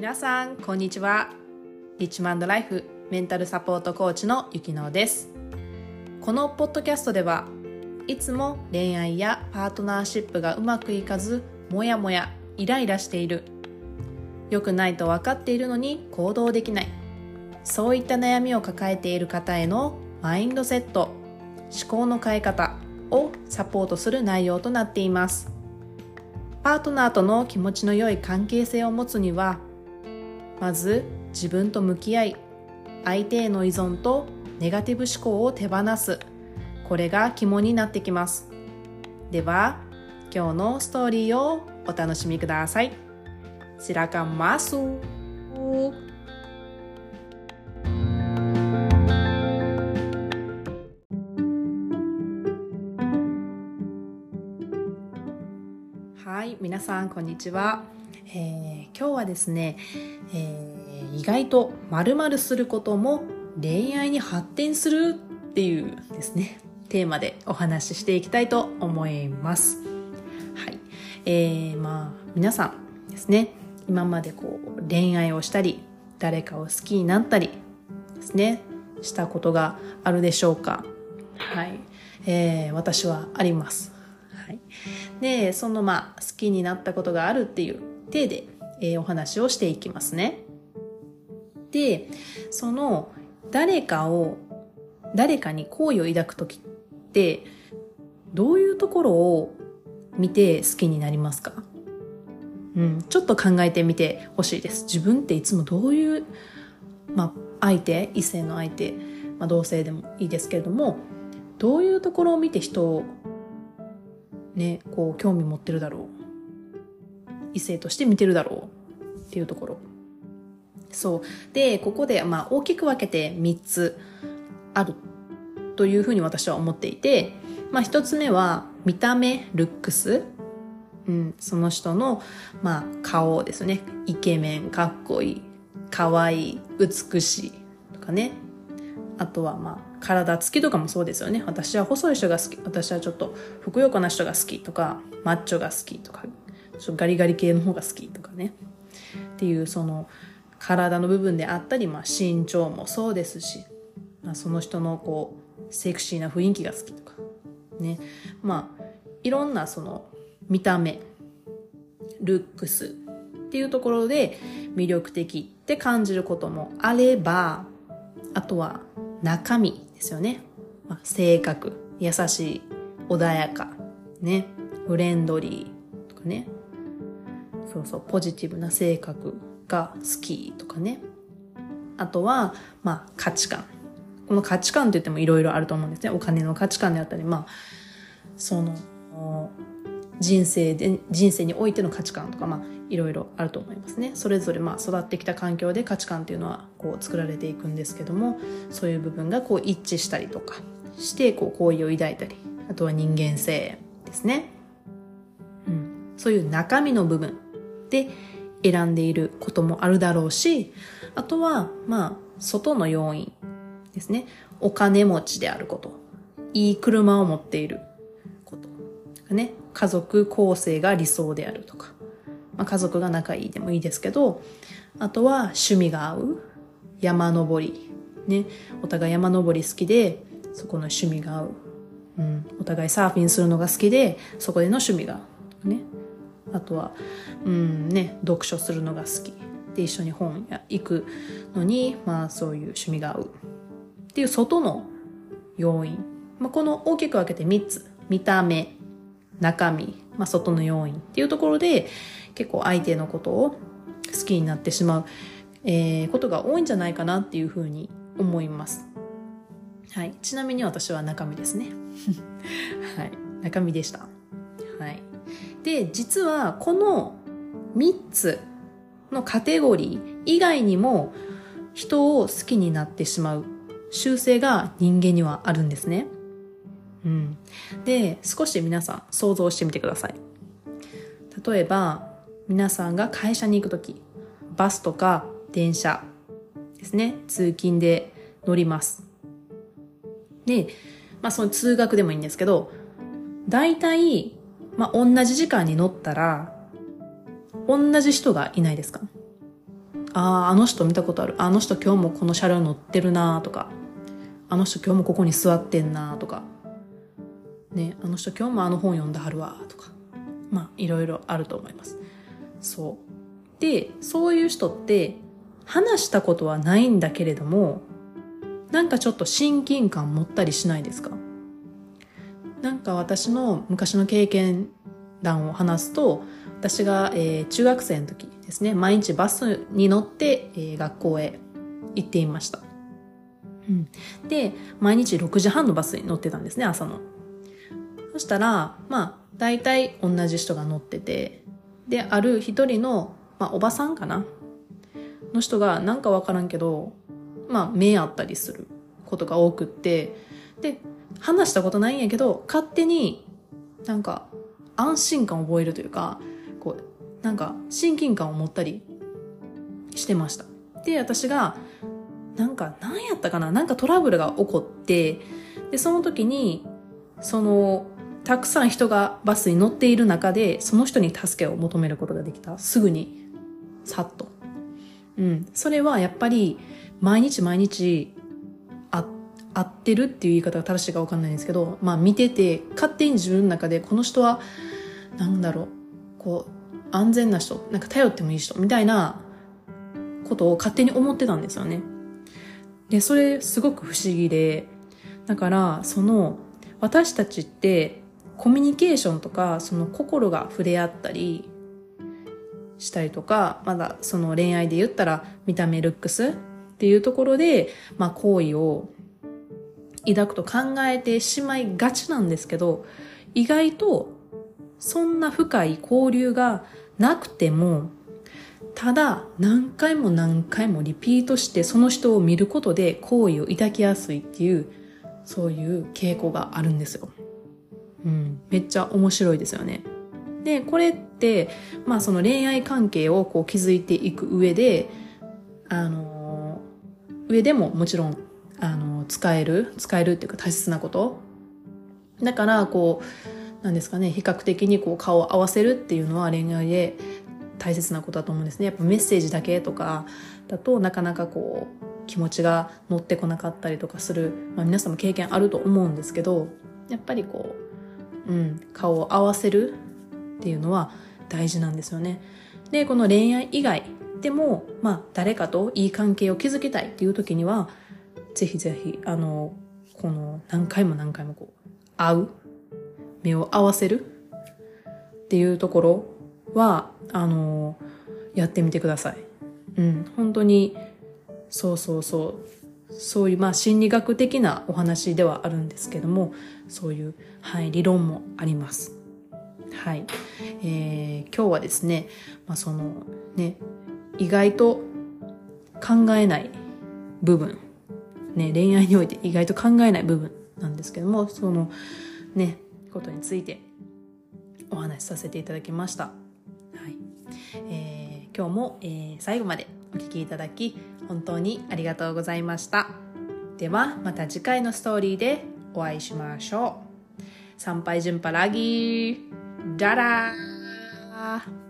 皆さんこんにちは。リッチマンドライフメンタルサポートコーチのゆきのです。このポッドキャストではいつも恋愛やパートナーシップがうまくいかずもやもやイライラしている。良くないと分かっているのに行動できない。そういった悩みを抱えている方へのマインドセット思考の変え方をサポートする内容となっています。パートナーとの気持ちの良い関係性を持つにはまず自分と向き合い相手への依存とネガティブ思考を手放す。これが肝になってきます。では今日のストーリーをお楽しみください。silakan masuk はい、皆さんこんにちは、えー、今日はですね、えー、意外と〇〇することも恋愛に発展するっていうですねテーマでお話ししていきたいと思います。はい、えー、まあ皆さんですね今までこう恋愛をしたり誰かを好きになったりですねしたことがあるでしょうかはい、えー、私はあります。はい、でそのまあ好きになったことがあるっていう体で、えー、お話をしていきますね。でその誰かを誰かに好意を抱く時ってどういうところを見て好きになりますか？うん、ちょっと考えてみてほしいです。自分っていつもどういう、まあ、相手、異性の相手、まあ、同性でもいいですけれども、どういうところを見て人を、ね、こう、興味持ってるだろう？異性として見てるだろうっていうところ。そう。で、ここで、まあ、大きく分けて3つあるというふうに私は思っていて、まあ、1つ目は、見た目、ルックス。うん、その人の、まあ、顔ですね。イケメン、かっこいい、かわいい、美しいとかね。あとは、まあ、体つきとかもそうですよね。私は細い人が好き。私はちょっと、ふくよかな人が好きとか、マッチョが好きとか、ガリガリ系の方が好きとかね。っていう、その、体の部分であったり、まあ、身長もそうですし、まあ、その人のこう、セクシーな雰囲気が好きとか、ね。まあ、いろんなその、見た目、ルックスっていうところで魅力的って感じることもあれば、あとは中身ですよね。まあ、性格、優しい、穏やか、ね、フレンドリーとかね。そうそう、ポジティブな性格が好きとかね。あとは、まあ、価値観。この価値観って言ってもいろいろあると思うんですね。お金の価値観であったり、まあ、その、人生で、人生においての価値観とか、まあ、いろいろあると思いますね。それぞれ、まあ、育ってきた環境で価値観っていうのは、こう、作られていくんですけども、そういう部分が、こう、一致したりとかして、こう、好意を抱いたり、あとは人間性ですね。うん。そういう中身の部分で選んでいることもあるだろうし、あとは、まあ、外の要因ですね。お金持ちであること。いい車を持っていること。ね。家族構成が理想であるとか、まあ、家族が仲いいでもいいですけど、あとは趣味が合う、山登り、ね、お互い山登り好きで、そこの趣味が合う。うん、お互いサーフィンするのが好きで、そこでの趣味が合う。ね。あとは、うんね、読書するのが好き。で、一緒に本や行くのに、まあそういう趣味が合う。っていう外の要因。まあ、この大きく分けて3つ。見た目、中身、まあ、外の要因っていうところで結構相手のことを好きになってしまう、えー、ことが多いんじゃないかなっていうふうに思います。はい。ちなみに私は中身ですね。はい。中身でした。はい。で、実はこの3つのカテゴリー以外にも人を好きになってしまう習性が人間にはあるんですね。うん。で、少し皆さん想像してみてください。例えば、皆さんが会社に行くとき、バスとか電車ですね、通勤で乗ります。で、まあその通学でもいいんですけど、大体、まあ同じ時間に乗ったら、同じ人がいないですか？ああ、あの人見たことある。あの人今日もこの車両乗ってるなとか、あの人今日もここに座ってんなとか、ね、あの人今日もあの本読んだはるわとか、まあ、いろいろあると思います。そう。で、そういう人って、話したことはないんだけれども、なんかちょっと親近感持ったりしないですか？なんか私の昔の経験談を話すと、私が、えー、中学生の時ですね、毎日バスに乗って、えー、学校へ行っていました。うん、で、毎日6時半のバスに乗ってたんですね、朝の。そしたら、まあ、大体同じ人が乗ってて、で、ある一人の、まあ、おばさんかなの人が、なんかわからんけど、まあ、目あったりすることが多くって、で、話したことないんやけど、勝手になんか安心感を覚えるというか、こう、なんか親近感を持ったりしてました。で、私が、なんか、何やったかななんかトラブルが起こって、で、その時に、その、たくさん人がバスに乗っている中で、その人に助けを求めることができた。すぐに、さっと。うん。それはやっぱり、毎日毎日、合ってるっていう言い方が正しいかわかんないんですけど、まあ見てて、勝手に自分の中で、この人は、なんだろう、こう、安全な人、なんか頼ってもいい人、みたいなことを勝手に思ってたんですよね。で、それすごく不思議で、だから、その、私たちってコミュニケーションとか、その心が触れ合ったりしたりとか、まだその恋愛で言ったら見た目ルックスっていうところで、まあ好意を抱くと考えてしまいがちなんですけど、意外とそんな深い交流がなくても、ただ何回も何回もリピートしてその人を見ることで好意を抱きやすいっていうそういう傾向があるんですよ。うん。めっちゃ面白いですよね。で、これって、まあその恋愛関係をこう築いていく上で、あの、上でももちろん、あの、使える、使えるっていうか大切なこと。だから、こう、なんですかね、比較的にこう顔を合わせるっていうのは恋愛で大切なことだと思うんですね。やっぱメッセージだけとかだとなかなかこう、気持ちが乗ってこなかったりとかする、まあ、皆さんも経験あると思うんですけどやっぱりこう、うん、顔を合わせるっていうのは大事なんですよね。でこの恋愛以外でも、まあ、誰かといい関係を築きたいっていう時にはぜひぜひあのこの何回も何回もこう会う目を合わせるっていうところはあのやってみてください。うん、本当にそうそうそうそういうまあ心理学的なお話ではあるんですけどもそういう、はい、理論もあります。はい、えー、今日はですね、まあ、そのね意外と考えない部分、ね、恋愛において意外と考えない部分なんですけどもそのねことについてお話しさせていただきました。はいえー、今日も、えー、最後までお聴きいただき本当にありがとうございました。ではまた次回のストーリーでお会いしましょう。参拝順パラギー。ダラー